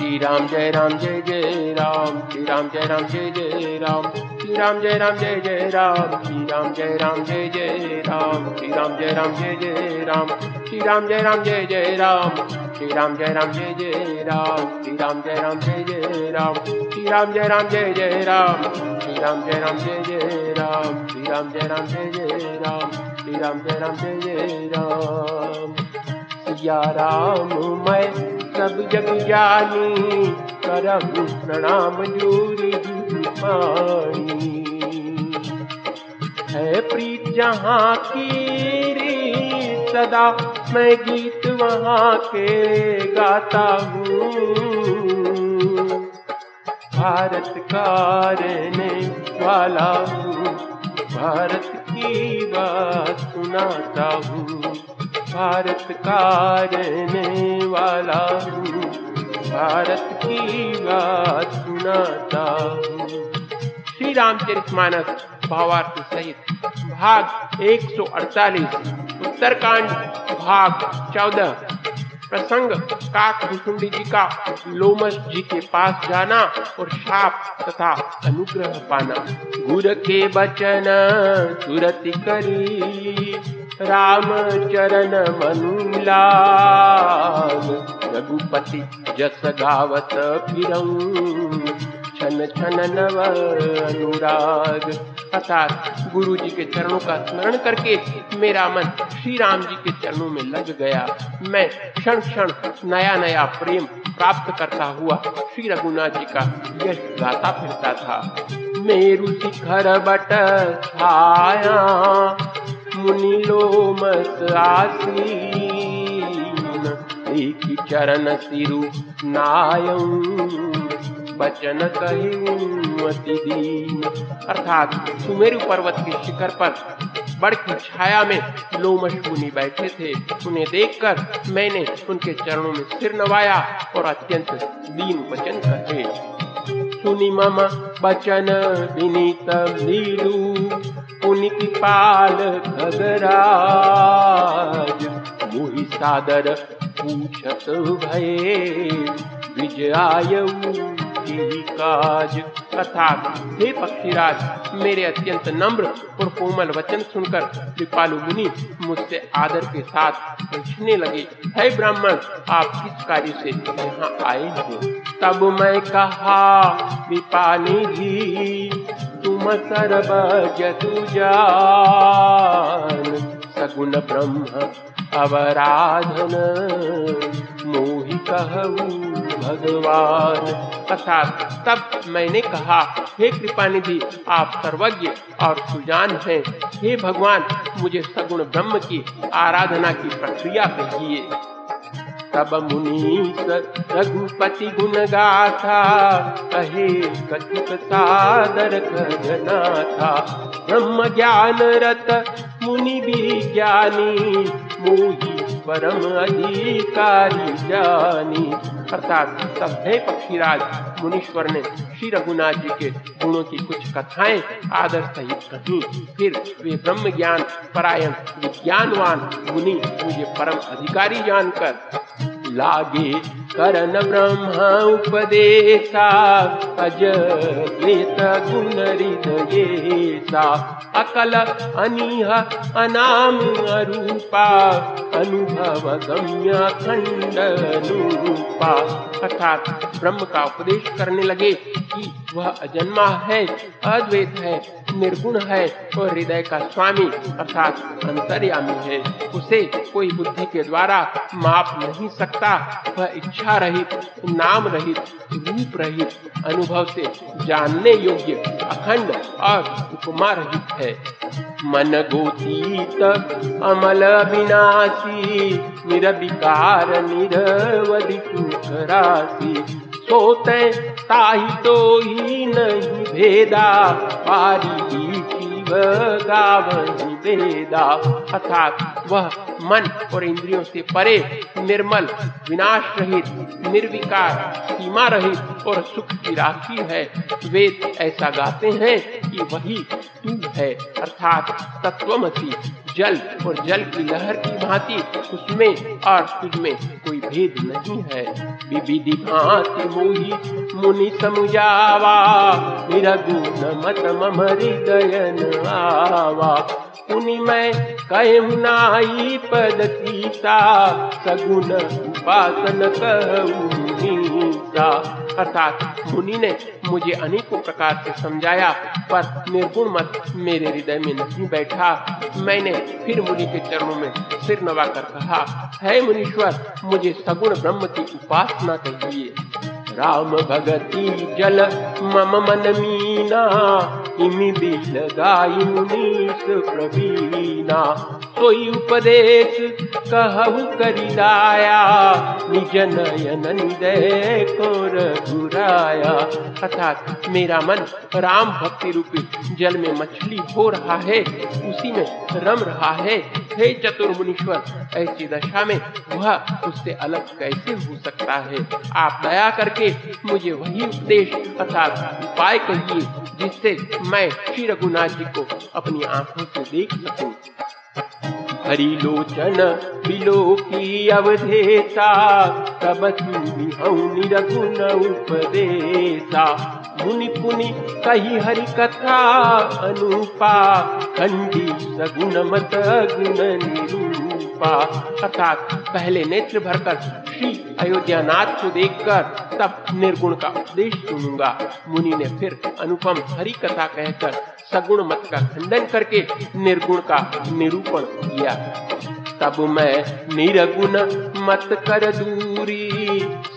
श्री राम जय राम जय जय राम श्री राम जय राम जय जय राम श्री राम जय राम जय जय राम श्री राम जय राम जय जय राम श्री राम जय राम जय जय राम श्री राम जय राम जय जय राम श्री राम जय राम जय जय राम श्री राम जय राम जय जय राम श्री राम जय राम जय जय राम श्री राम जय राम जय जय राम श्री राम जय राम जय जय राम श्री राम जय राम जय जय राम सिया राम मैं सब जग जानी करहु प्रणाम जोरी पानी। है प्रीत जहाँ की सदा मैं गीत वहाँ के गाता हूँ। भारत का रहने वाला हूँ, भारत की बात सुनाता हूँ। भारत का रहने वाला हूँ। भारत की बात सुनाता हूँ। श्री रामचरित मानस भावार्थ सहित भाग 148 उत्तरकांड भाग 14 प्रसंग काक भुसुंडी जी का लोमस जी के पास जाना और शाप तथा अनुग्रह पाना। गुर के बचन सुरति करी। राम चरण मनुलाग रघुपति जस गावत फिरऊं छन छन नव अनुराग। अर्थात गुरु जी के चरणों का स्मरण करके मेरा मन श्री राम जी के चरणों में लग गया। मैं क्षण क्षण नया नया प्रेम प्राप्त करता हुआ श्री रघुनाथ जी का यश गाता फिरता था। मेरु शिखर बट छाया मुनि लोमस आसीन। एक चरण सिरु नायऊ, बचन अति दीन। अर्थात सुमेरु पर्वत के शिखर पर बड़ की छाया में लोमश मुनि बैठे थे। उन्हें देखकर मैंने उनके चरणों में सिर नवाया और अत्यंत दीन वचन कहे। सुनि मम बचन विनीत नीलू पुनि पाल खगराज। मोहि सादर पूछत भये विजयायऊ। काज अर्थात हे पक्षीराज मेरे अत्यंत नम्र और कोमल वचन सुनकर कृपालु मुनि मुझसे आदर के साथ पूछने लगे, हे ब्राह्मण, आप किस कार्य से यहाँ आए हो? तब मैं कहा विपाली जी, तुम सर्व जतु जान सगुण ब्रह्म अवराधन, मोहि कहू, भगवान। अर्थात तब मैंने कहा, हे कृपानिधि, आप सर्वज्ञ और सुजान हैं। हे भगवान, मुझे सगुण ब्रह्म की आराधना की प्रक्रिया कहिए। तब मुनीस रघुपति गुण गाथा कहे कथित सादर खजना था ब्रह्म ज्ञान रत मुनि विज्ञानी मोही परम अधिकारी जानी अर्थात सभ्य पक्षीराज मुनीश्वर ने श्री रघुनाथ जी के गुणों की कुछ कथाएँ आदर सहित कही। फिर वे ब्रह्म ज्ञान परायण विज्ञानवान मुनि, मुझे परम अधिकारी जानकर लागे। करण ब्रह्म उपदेशा अज वेत गुण हृदयेशा अकल अनिह अनाम अरूपा, अनुभव गम्य खंड रूपा। अर्थात ब्रह्म का उपदेश करने लगे। कि वह अजन्मा है, अद्वैत है, निर्गुण है और हृदय का स्वामी अर्थात अंतर्यामी है। उसे कोई बुद्धि के द्वारा माप नहीं सकता। वह इच्छा रहित, नाम रहित, रूप रहित, अनुभव से जानने योग्य, अखंड और उपमा रहित है। मन गोतीत, अमल विनाशी निरविकार निरवधि राशि सोते ताही तो ही नहीं भेदा, पारी की गावही वेदा अर्थात वह मन और इंद्रियों से परे, निर्मल विनाश रहित निर्विकार सीमा रहित और सुख की राशि है। वेद ऐसा गाते हैं कि वही तू है, अर्थात तत्वमसी जल और जल की लहर की भांति उसमें और तुझमें कोई भेद नहीं है। विविधि भांति मोही मुनि समुजावा निरगुण मत मम हृदयन आवा। पुनि मैं कहूँ नाई पद सीता सगुण उपासन कहूँ अर्थात मुनि ने मुझे अनेकों प्रकार से समझाया, पर निर्गुण मत मेरे हृदय में नहीं बैठा। मैंने फिर मुनि के चरणों में सिर नवा कर कहा, है मुनीश्वर, मुझे सगुण ब्रह्म की उपासना कहिए। राम भगति जल, मम मन मीना। इमि बिल मुनीस प्रवीणा। सोई उपदेश कहु करिदाया निज नयन निदय कोर घुराया अर्थात मेरा मन राम भक्ति रूपी जल में मछली हो रहा है, उसी में रम रहा है। हे चतुर मुनीश्वर ऐसी दशा में वह उससे अलग कैसे हो सकता है? आप दया करके मुझे वही उपदेश अर्थात उपाय कहिए, जिससे मैं श्री रघुनाथ जी को अपनी आँखों से देख सकूँ। हरिलोचन की अवधेता तब निरगुण उपदेशा मुनि पुनि कही हरि कथा अनुपा खंडी सगुण मत गुण निरूपा। अर्थात पहले नेत्र भरकर श्री अयोध्या नाथ को देखकर तब निर्गुण का उपदेश सुनूँगा। मुनि ने फिर अनुपम हरि कथा कहकर सगुण मत का खंडन करके निर्गुण का निरूपण किया। तब मैं निरगुण मत कर दूरी,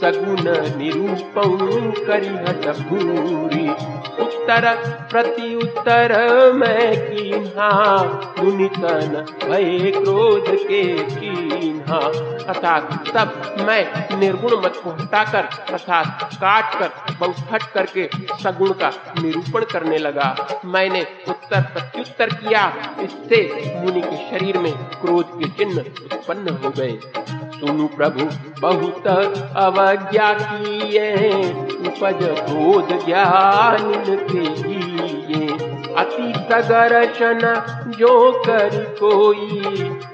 सगुण निरूपण करी हट भूरी उत्तर, प्रति उत्तर मैं कीन्हा। मुनितन भय क्रोध के कीन्हा। अर्थात तब मैं निर्गुण मत को हटाकर, अर्थात काट कर बहुत हट करके सगुण का निरूपण करने लगा। मैंने उत्तर, प्रत्युत्तर किया। इससे मुनि के शरीर में क्रोध के चिन्ह उत्पन्न हो गए। सुनु प्रभु, बहुत अवज्ञा किए, उपज बोध ज्ञान के अति सगरशन जो कर कोई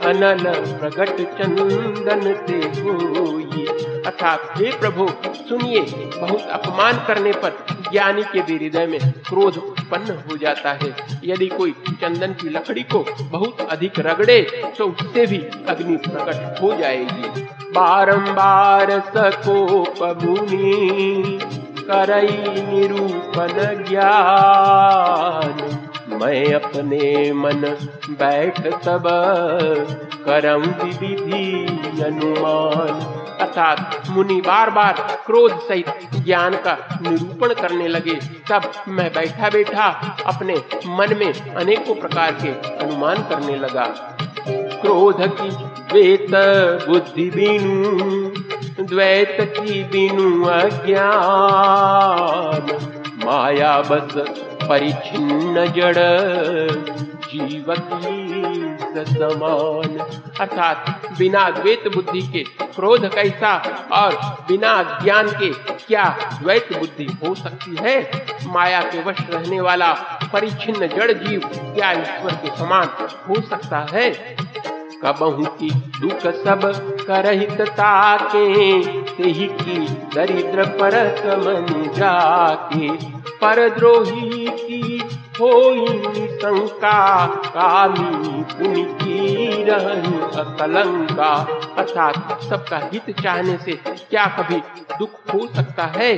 अनल प्रकट चंदन ते होई अर्थात, हे प्रभु, सुनिए, बहुत अपमान करने पर ज्ञानी के भी हृदय में क्रोध उत्पन्न हो जाता है। यदि कोई चंदन की लकड़ी को बहुत अधिक रगड़े तो उससे भी अग्नि प्रकट हो जाएगी। बारंबार सकोप करई निरूपण ज्ञान। मैं अपने मन बैठ तब करम विधि अनुमान। अर्थात मुनि बार बार क्रोध सहित ज्ञान का निरूपण करने लगे। तब मैं बैठा बैठा अपने मन में अनेकों प्रकार के अनुमान करने लगा। क्रोध की द्वेत बुद्धि बिनु, द्वैत की बिनु अज्ञान। माया बस परिचिन्न जड़ जीवती समान अर्थात बिना द्वैत बुद्धि के क्रोध कैसा और बिना ज्ञान के क्या द्वैत बुद्धि हो सकती है? माया के वश रहने वाला परिचिन्न जड़ जीव क्या ईश्वर के समान हो सकता है? कबहू की दुख सब करहित ताके तेही की दरिद्र पर मन जाके। पर द्रोही की हो शंका कामी पुण्य अर्थात सबका हित चाहने से क्या कभी दुख हो सकता है?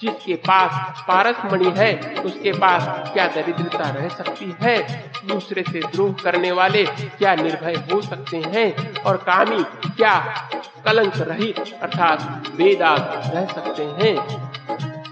जिसके पास पारस मणि है, उसके पास क्या दरिद्रता रह सकती है? दूसरे से द्रोह करने वाले क्या निर्भय हो सकते हैं? और कामी क्या कलंक रहित, अर्थात वेदात रह सकते हैं?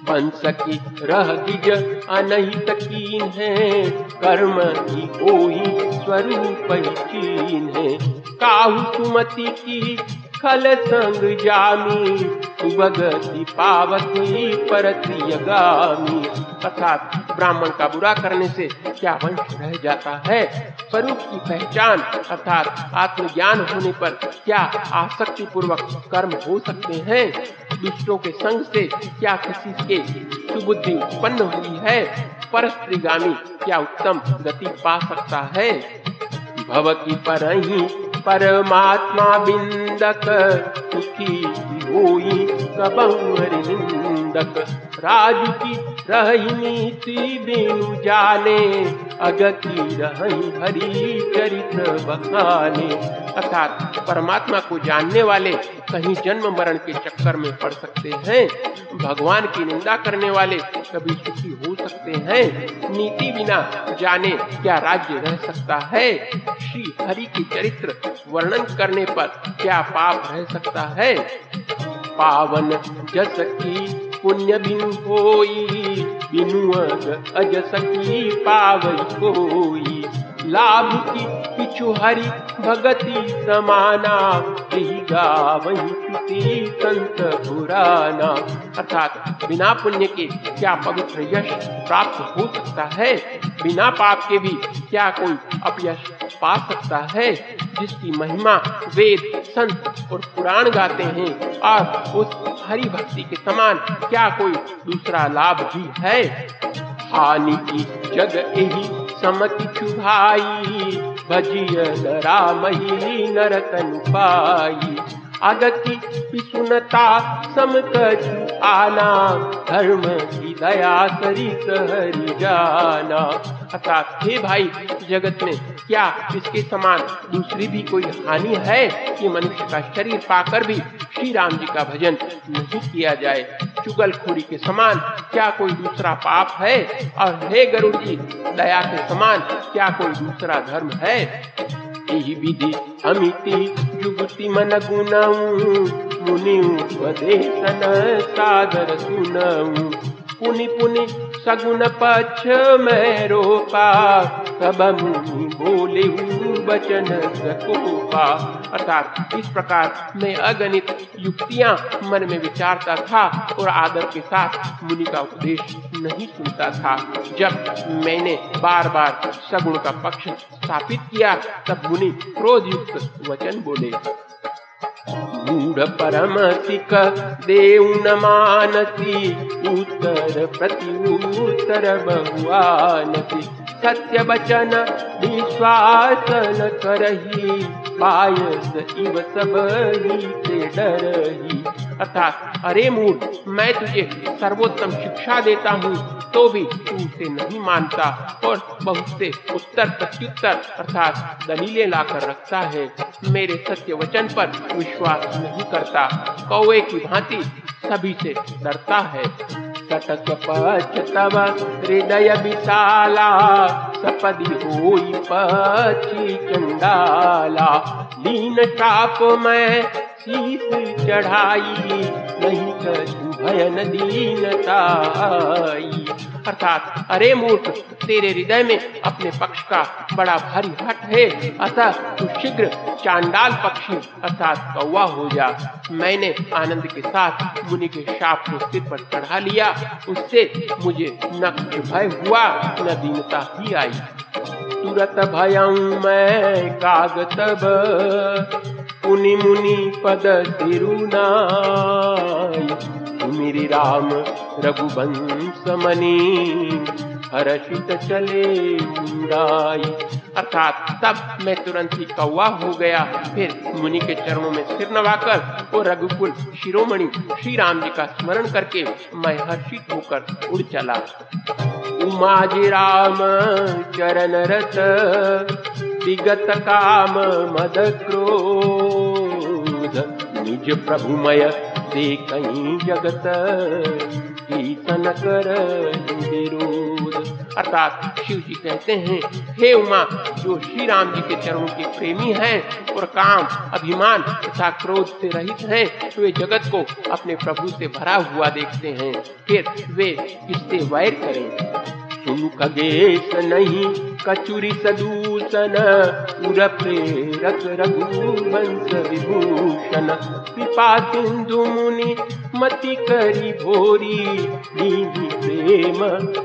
बन सकी रह गिज अनहित कीन है। कर्म की कोई स्वरूप चीन है। काहु सुमति की खल संग जामी सुभगति पावती परतियगामी अर्थात ब्राह्मण का बुरा करने से क्या वंश रह जाता है? स्वरूप की पहचान, अर्थात आत्मज्ञान होने पर क्या आसक्ति पूर्वक कर्म हो सकते हैं? दूसरों के संग से क्या किसी के सुबुद्धि उत्पन्न हुई है? परस्त्रीगामी क्या उत्तम गति पा सकता है? भव की परही परमात्मा बिंदक सुखी होई। निंदक राज की रही नीति बिनु जाने, अग की रही हरी चरित्र बखाने अर्थात परमात्मा को जानने वाले कहीं जन्म मरण के चक्कर में पड़ सकते हैं, भगवान की निंदा करने वाले कभी सुखी हो सकते हैं। नीति बिना जाने क्या राज्य रह सकता है? श्री हरि की चरित्र वर्णन करने पर क्या पाप रह सकता है? पावन जस की पुण्य बिन होई बिनु अज सकी पावई कोई। लाभ की पिछु हरि भगति समाना। यही गावही संत पुराना अर्थात बिना पुण्य के क्या पवित्र यश प्राप्त हो सकता है? बिना पाप के भी क्या कोई अपयश पा सकता है? जिसकी महिमा वेद, संत और पुराण गाते हैं, और उस हरि भक्ति के समान क्या कोई दूसरा लाभ भी है? हानि की जग यही समकिछु भाई भजिय राम ही नरतन पाई अगति सुनता समकछु आना, धर्म की दया सरित हरि जाना। अर्थात, हे भाई, जगत में क्या इसके समान दूसरी भी कोई हानि है कि मनुष्य का शरीर पाकर भी श्री राम जी का भजन नहीं किया जाए? चुगलखोरी के समान क्या कोई दूसरा पाप है? और हे गरुड़ जी, दया के समान क्या कोई दूसरा धर्म है? विधि अमिति जुगति मन गुणऊ मुनि उपदेशन सादर सुनऊ। पुनि पुनि सगुन पक्ष में रोपा, सब मुनि बोले वचन सकोपा अर्थात इस प्रकार मैं अगणित युक्तियाँ मन में विचारता था और आदर के साथ मुनि का उपदेश नहीं सुनता था। जब मैंने बार बार सगुण का पक्ष स्थापित किया, तब मुनि क्रोध युक्त वचन बोले। मूढ़ परम सिख देव न मानसी उत्तर प्रति उत्तर बहुआनसी। सत्य वचन विश्वास न करही पायस इव सब ही से डरही। अर्थात, अरे मूड, मैं तुझे सर्वोत्तम शिक्षा देता हूँ तो भी तू उसे नहीं मानता और बहुत से उत्तर प्रत्युत्तर, अर्थात दलीलें लाकर रखता है, मेरे सत्य वचन पर विश्वास नहीं करता। कौवे की भांति सभी से डरता है। सटक तव हृदय विशाला, सपदि होई पची चंडाला। लीन टाप में शीत चढ़ाई, नहीं कछु भयन दीनताई अर्थात, अरे मूर्ख तेरे हृदय में अपने पक्ष का बड़ा भारी हट है। अतः तू शीघ्र चांडाल पक्षी अर्थात कौवा हो जा। मैंने आनंद के साथ मुनि के शाप को सिर पर चढ़ा लिया। उससे मुझे न भय हुआ, न दीनता ही आई। तुरत भयं मैं कागतब पुनि मुनि पद तिरुनाय मेरी राम, रघुवंश मनी, हर्षित चले मुंडाई। अर्थात तब मैं तुरंत ही कौवा हो गया। फिर मुनि के चरणों में सिर नवाकर और रघुकुल, शिरोमणि श्री राम जी का स्मरण करके मैं हर्षित होकर उड़ चला। उमाजी राम, चरण रत विगत काम, मद क्रोध। निज प्रभुमय से कहीं जगत कीर्तन कर विरोध अर्थात शिव जी कहते हैं, हे उमा, जो श्री राम जी के चरणों के प्रेमी हैं और काम, अभिमान तथा क्रोध से रहित हैं, वे जगत को अपने प्रभु से भरा हुआ देखते हैं। फिर वे किससे वैर करें? सुन खगेश नहीं, कचुरी सदूषण उर प्रेरक रघुवंश विभूषण। कृपा सिंधु मुनि मति करी भोरी दीनी प्रेम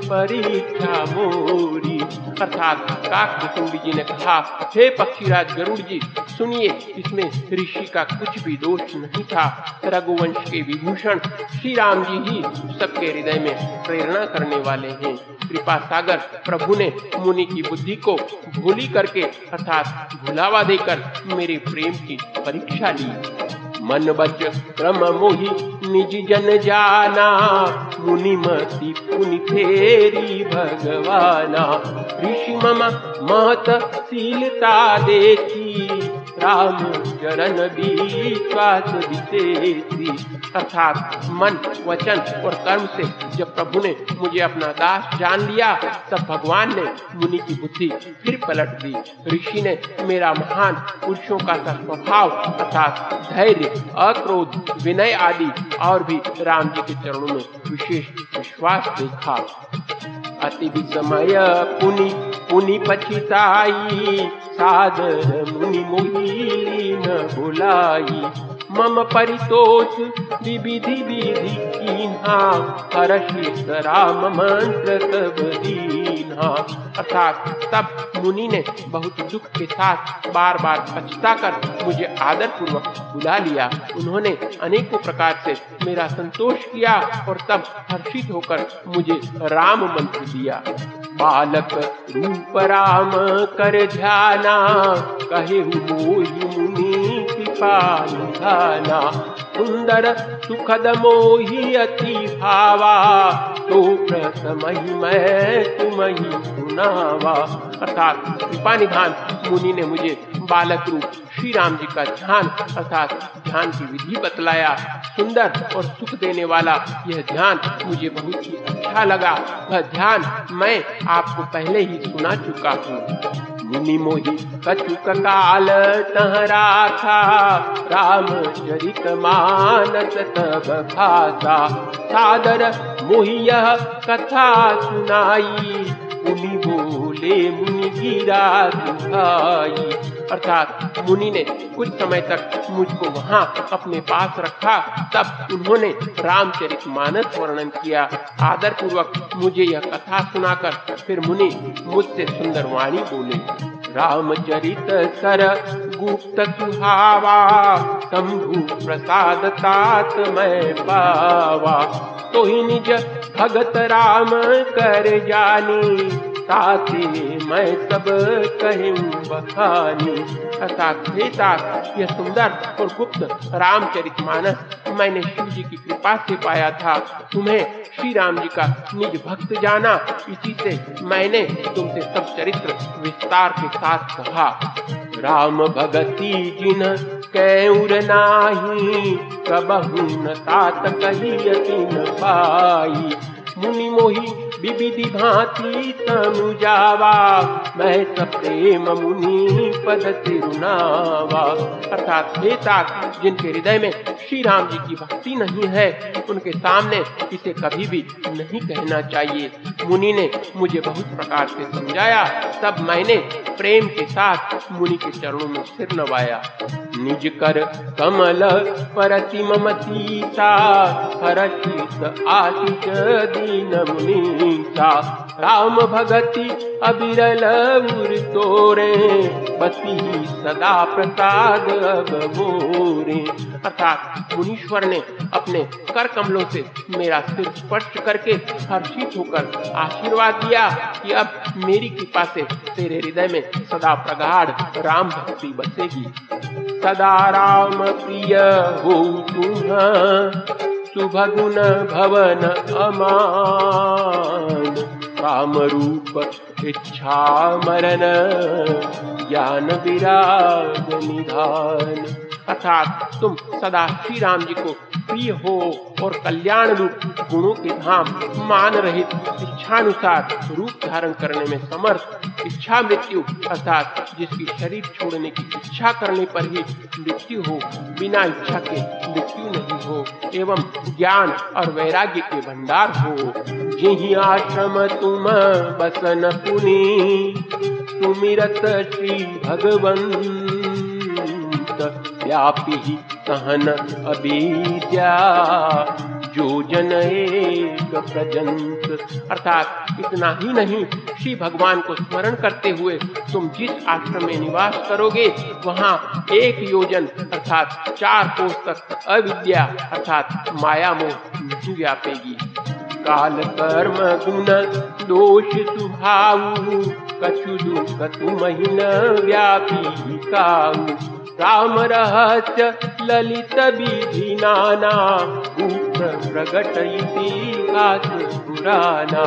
परीक्षा मोरी। अर्थात काक कुसुम्बी जी ने कहा, हे पक्षीराज गरुड़ जी, सुनिए, इसमें ऋषि का कुछ भी दोष नहीं था। रघुवंश के विभूषण श्री राम जी ही सबके हृदय में प्रेरणा करने वाले हैं। कृपा सागर, प्रभु ने मुनि की बुद्धि को भोली करके अर्थात भुलावा देकर मेरे प्रेम की परीक्षा ली। मन बच क्रम मोहि निज जन जाना मुनि मति पुनि फेरी भगवाना। ऋषि मम महत शीलता देखी, राम चरण विश्वास अर्थात मन, वचन और कर्म से जब प्रभु ने मुझे अपना दास जान लिया, तब भगवान ने मुनि की बुद्धि फिर पलट दी। ऋषि ने मेरा महान पुरुषों का स्वभाव अर्थात धैर्य अक्रोध, विनय आदि और भी राम जी के चरणों में विशेष विश्वास देखा। अति विस्मय पुनि पुनि पछिताई सादर मुनि मुनि न बुलाई। मम परितोष विविधि विधि कीन्हा हर्षित राम मंत्र तब दीन्हा अर्थात तब मुनि ने बहुत दुख के साथ बार बार पछता कर मुझे आदर पूर्वक बुला लिया। उन्होंने अनेकों प्रकार से मेरा संतोष किया और तब हर्षित होकर मुझे राम मंत्र दिया। बालक रूप राम कर ध्याना, कहे मुनि। कृपा सुंदर सुखद मोहि अति भावा तो प्रसमहि मैं तुम्हें सुनावा। अर्थात कृपा निधान मुनि ने मुझे बालक रूप श्री राम जी का ध्यान, अर्थात ध्यान की विधि बतलाया। सुंदर और सुख देने वाला यह ध्यान मुझे बहुत ही अच्छा लगा। वह ध्यान मैं आपको पहले ही सुना चुका हूँ। मुनि मोहि कछुक काल तहरा था, राम चरित मानस तब भाषा। सादर मोहि कथा सुनाई। मुनि बोले, मुनि गिरा दुखाई। अर्थात मुनि ने कुछ समय तक मुझको वहाँ अपने पास रखा। तब उन्होंने रामचरित मानस वर्णन किया। आदर पूर्वक मुझे यह कथा सुनाकर फिर मुनि मुझसे सुंदर वाणी बोले। रामचरित सर, गुप्त सुहावा, शंभु प्रसाद तात मैं पावा। तो ही निज भगत राम कर जानी ताते मैं सब कहूँ बखानी। तात यह सुंदर और गुप्त रामचरित मानस, मैंने शिव जी की कृपा से पाया था। तुम्हें श्री राम जी का निज भक्त जाना, इसी से मैंने तुमसे सब चरित्र विस्तार के साथ कहा। राम भगती जिन कैर नाही कबहू न तात कही पाई। मुनि मोही विविधि भांति तनुजावा मैं सब प्रेम मुनि पद तिरुनावा। अर्थात हे जिनके हृदय में श्री राम जी की भक्ति नहीं है, उनके सामने इसे कभी भी नहीं कहना चाहिए। मुनि ने मुझे बहुत प्रकार से समझाया, तब मैंने प्रेम के साथ मुनि के चरणों में सिर नवाया। निज कर कमल परति ममतीता हर्षित आशिष दीन मुनीसा राम भगति अबिरल तोरे बसी सदा प्रसाद अब मोरे। अर्थात मुनीश्वर ने अपने कर कमलों से मेरा सिर स्पर्श करके हर्षित होकर आशीर्वाद दिया कि अब मेरी कृपा से तेरे हृदय में सदा प्रगाढ़ राम भक्ति बसेगी। सदा राम प्रिय हो तुम शुभ गुण भवन अमान। काम रूप इच्छा मरण, ज्ञान विराग निधान। अर्थात तुम सदा श्री राम जी को प्रिय हो और कल्याण रूप गुणों के धाम मान रहित इच्छानुसार रूप धारण करने में समर्थ, इच्छा मृत्यु, अर्थात जिसकी शरीर छोड़ने की इच्छा करने पर ही मृत्यु हो, बिना इच्छा के मृत्यु नहीं हो। एवं ज्ञान और वैराग्य के भंडार हो। यही आश्रम तुम बसन पुनी तुमिरत श्री भगवंत, व्यापी सहन अभिद्या जो जन एक प्रजंत। अर्थात इतना ही नहीं, श्री भगवान को स्मरण करते हुए तुम जिस आश्रम में निवास करोगे, वहाँ एक योजन, अर्थात चार कोष तक अविद्या, अर्थात माया मोह व्यापेगी। काल कर्म गुण दोष सुभाव कछु दुख तुम व्यापी काऊ। राम रहस्य ललित विधि नाना, गुप्त प्रगट पुराना।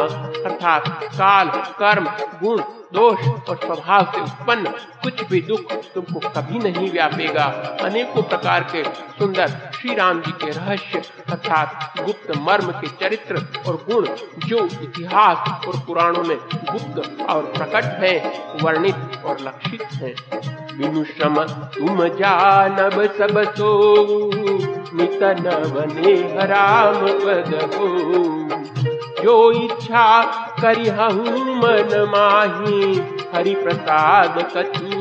अर्थात काल, कर्म, गुण, दोष और स्वभाव से उत्पन्न कुछ भी दुख तुमको कभी नहीं व्यापेगा। अनेकों प्रकार के सुंदर श्री राम जी के रहस्य अर्थात गुप्त मर्म के चरित्र और गुण जो इतिहास और पुराणों में गुप्त और प्रकट है, वर्णित और लक्षित है। बिनु श्रम तुम जानब सब सो, नित नवने राम पद हो। जो इच्छा करी हूँ मन माही हरि प्रसाद कछु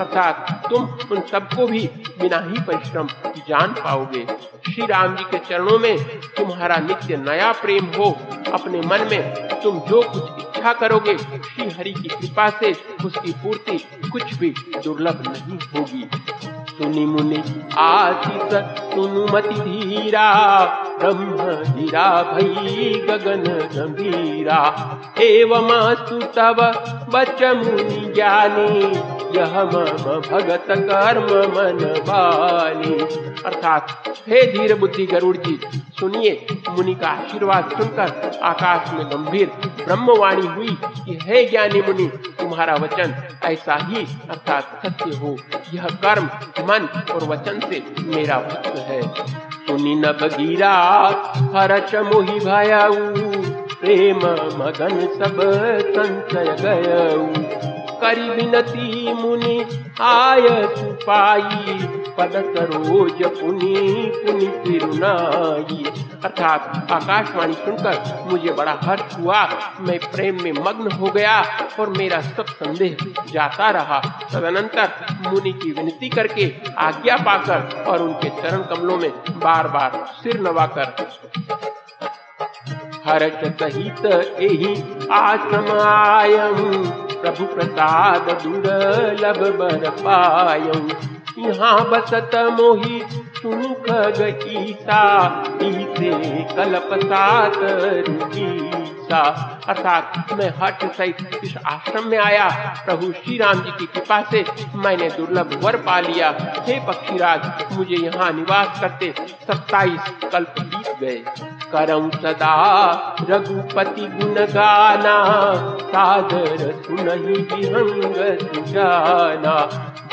अर्थात तुम उन सबको भी बिना ही परिश्रम जान पाओगे। श्री राम जी के चरणों में तुम्हारा नित्य नया प्रेम हो। अपने मन में तुम जो कुछ इच्छा करोगे, श्री हरि की कृपा से उसकी पूर्ति कुछ भी दुर्लभ नहीं होगी। सुनि मुनि, आशीष, सुनुमति धीरा। ब्रह्म धीरा भई गगन गंभीरा। एवं तब बच मुनि ज्ञानी। यह मम भगत कर्म मन बानी। अर्थात, हे धीर बुद्धि गरुड़ जी, सुनिए, मुनि का आशीर्वाद सुनकर आकाश में गंभीर ब्रह्मवाणी हुई कि हे ज्ञानी मुनि, तुम्हारा वचन ऐसा ही अर्थात सत्य हो। यह कर्म, मन और वचन से मेरा भक्त है। सुनी न बगीरा हरच मोहि भयाऊ प्रेम मगन सब संचय गयऊ करी विनती मुनि आय पाई पद सरोज पुनि पुनि तिरुनाई अर्थात आकाशवाणी सुनकर मुझे बड़ा हर्ष हुआ। मैं प्रेम में मग्न हो गया और मेरा सब संदेह जाता रहा। तदनंतर मुनि की विनती करके आज्ञा पाकर और उनके चरण कमलों में बार बार सिर नवाकर हर्ष सहित यही आश्रम आयम प्रभु प्रसाद दुर्लभ बर पायम यहाँ बसत मोही सुख गईसा इसे कल्प सात सा अर्थात मैं हट सहित इस आश्रम में आया। प्रभु श्री राम जी की कृपा से मैंने दुर्लभ वर पा लिया। हे पक्षीराज, मुझे यहाँ निवास करते सत्ताईस कल्प बीत गए। करम सदा, रघुपति गुण गाना, सादर सुनही विहंग सुजाना।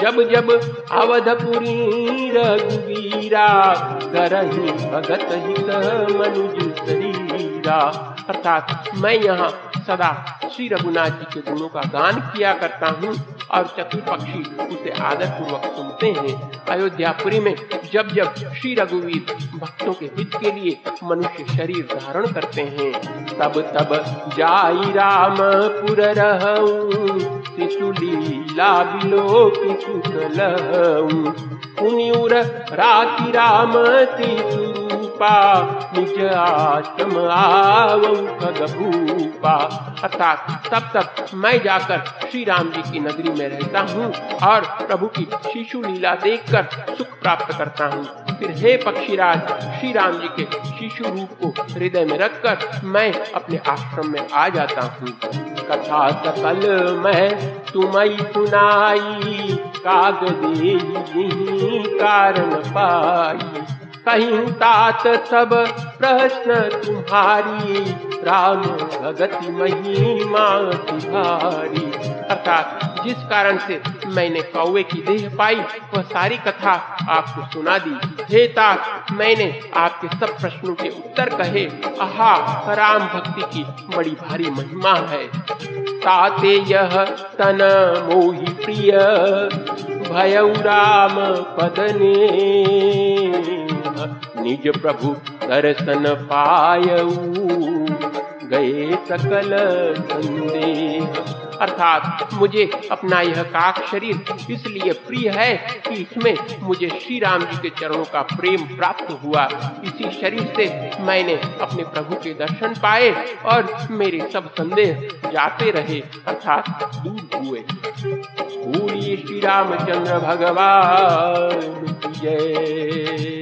जब जब अवधपुरी रघुवीरा, करही भगत हित मनुज शरीरा। अर्थात मैं यहाँ सदा श्री रघुनाथ जी के गुणों का गान किया करता हूँ और चतुर पक्षी उसे आदर पूर्वक सुनते हैं। अयोध्यापुरी में जब जब श्री रघुवीर भक्तों के हित के लिए मनुष्य शरीर धारण करते हैं, तब तब जाई राम पुर लीला बिलो राम रूपा निज आश्रम आवं खगभूपा अर्थात तब तक मैं जाकर श्री राम जी की नगरी में रहता हूँ और प्रभु की शिशु लीला देखकर सुख प्राप्त करता हूँ। फिर हे पक्षीराज, श्री राम जी के शिशु रूप को हृदय में रखकर मैं अपने आश्रम में आ जाता हूँ। कथा सकल मैं तुम्हें सुनाई कागदे कारण पाई। कहीं तात सब प्रश्न तुम्हारी। राम भगति महिमा तुम्हारी। अर्थात जिस कारण से मैंने कौवे की देह पाई, वह सारी कथा आपको सुना दी। हे तात मैंने आपके सब प्रश्नों के उत्तर कहे। आहा, राम भक्ति की बड़ी भारी महिमा है। ताते यह तन मोहि प्रिय, भय राम पदने। निज प्रभु दर्शन पायऊ। गए सकल अर्थात मुझे अपना यह काक शरीर इसलिए प्रिय है कि इसमें मुझे श्री राम जी के चरणों का प्रेम प्राप्त हुआ। इसी शरीर से मैंने अपने प्रभु के दर्शन पाए और मेरे सब संदेह जाते रहे, अर्थात दूर हुए। पूरी श्री रामचंद्र भगवान जय।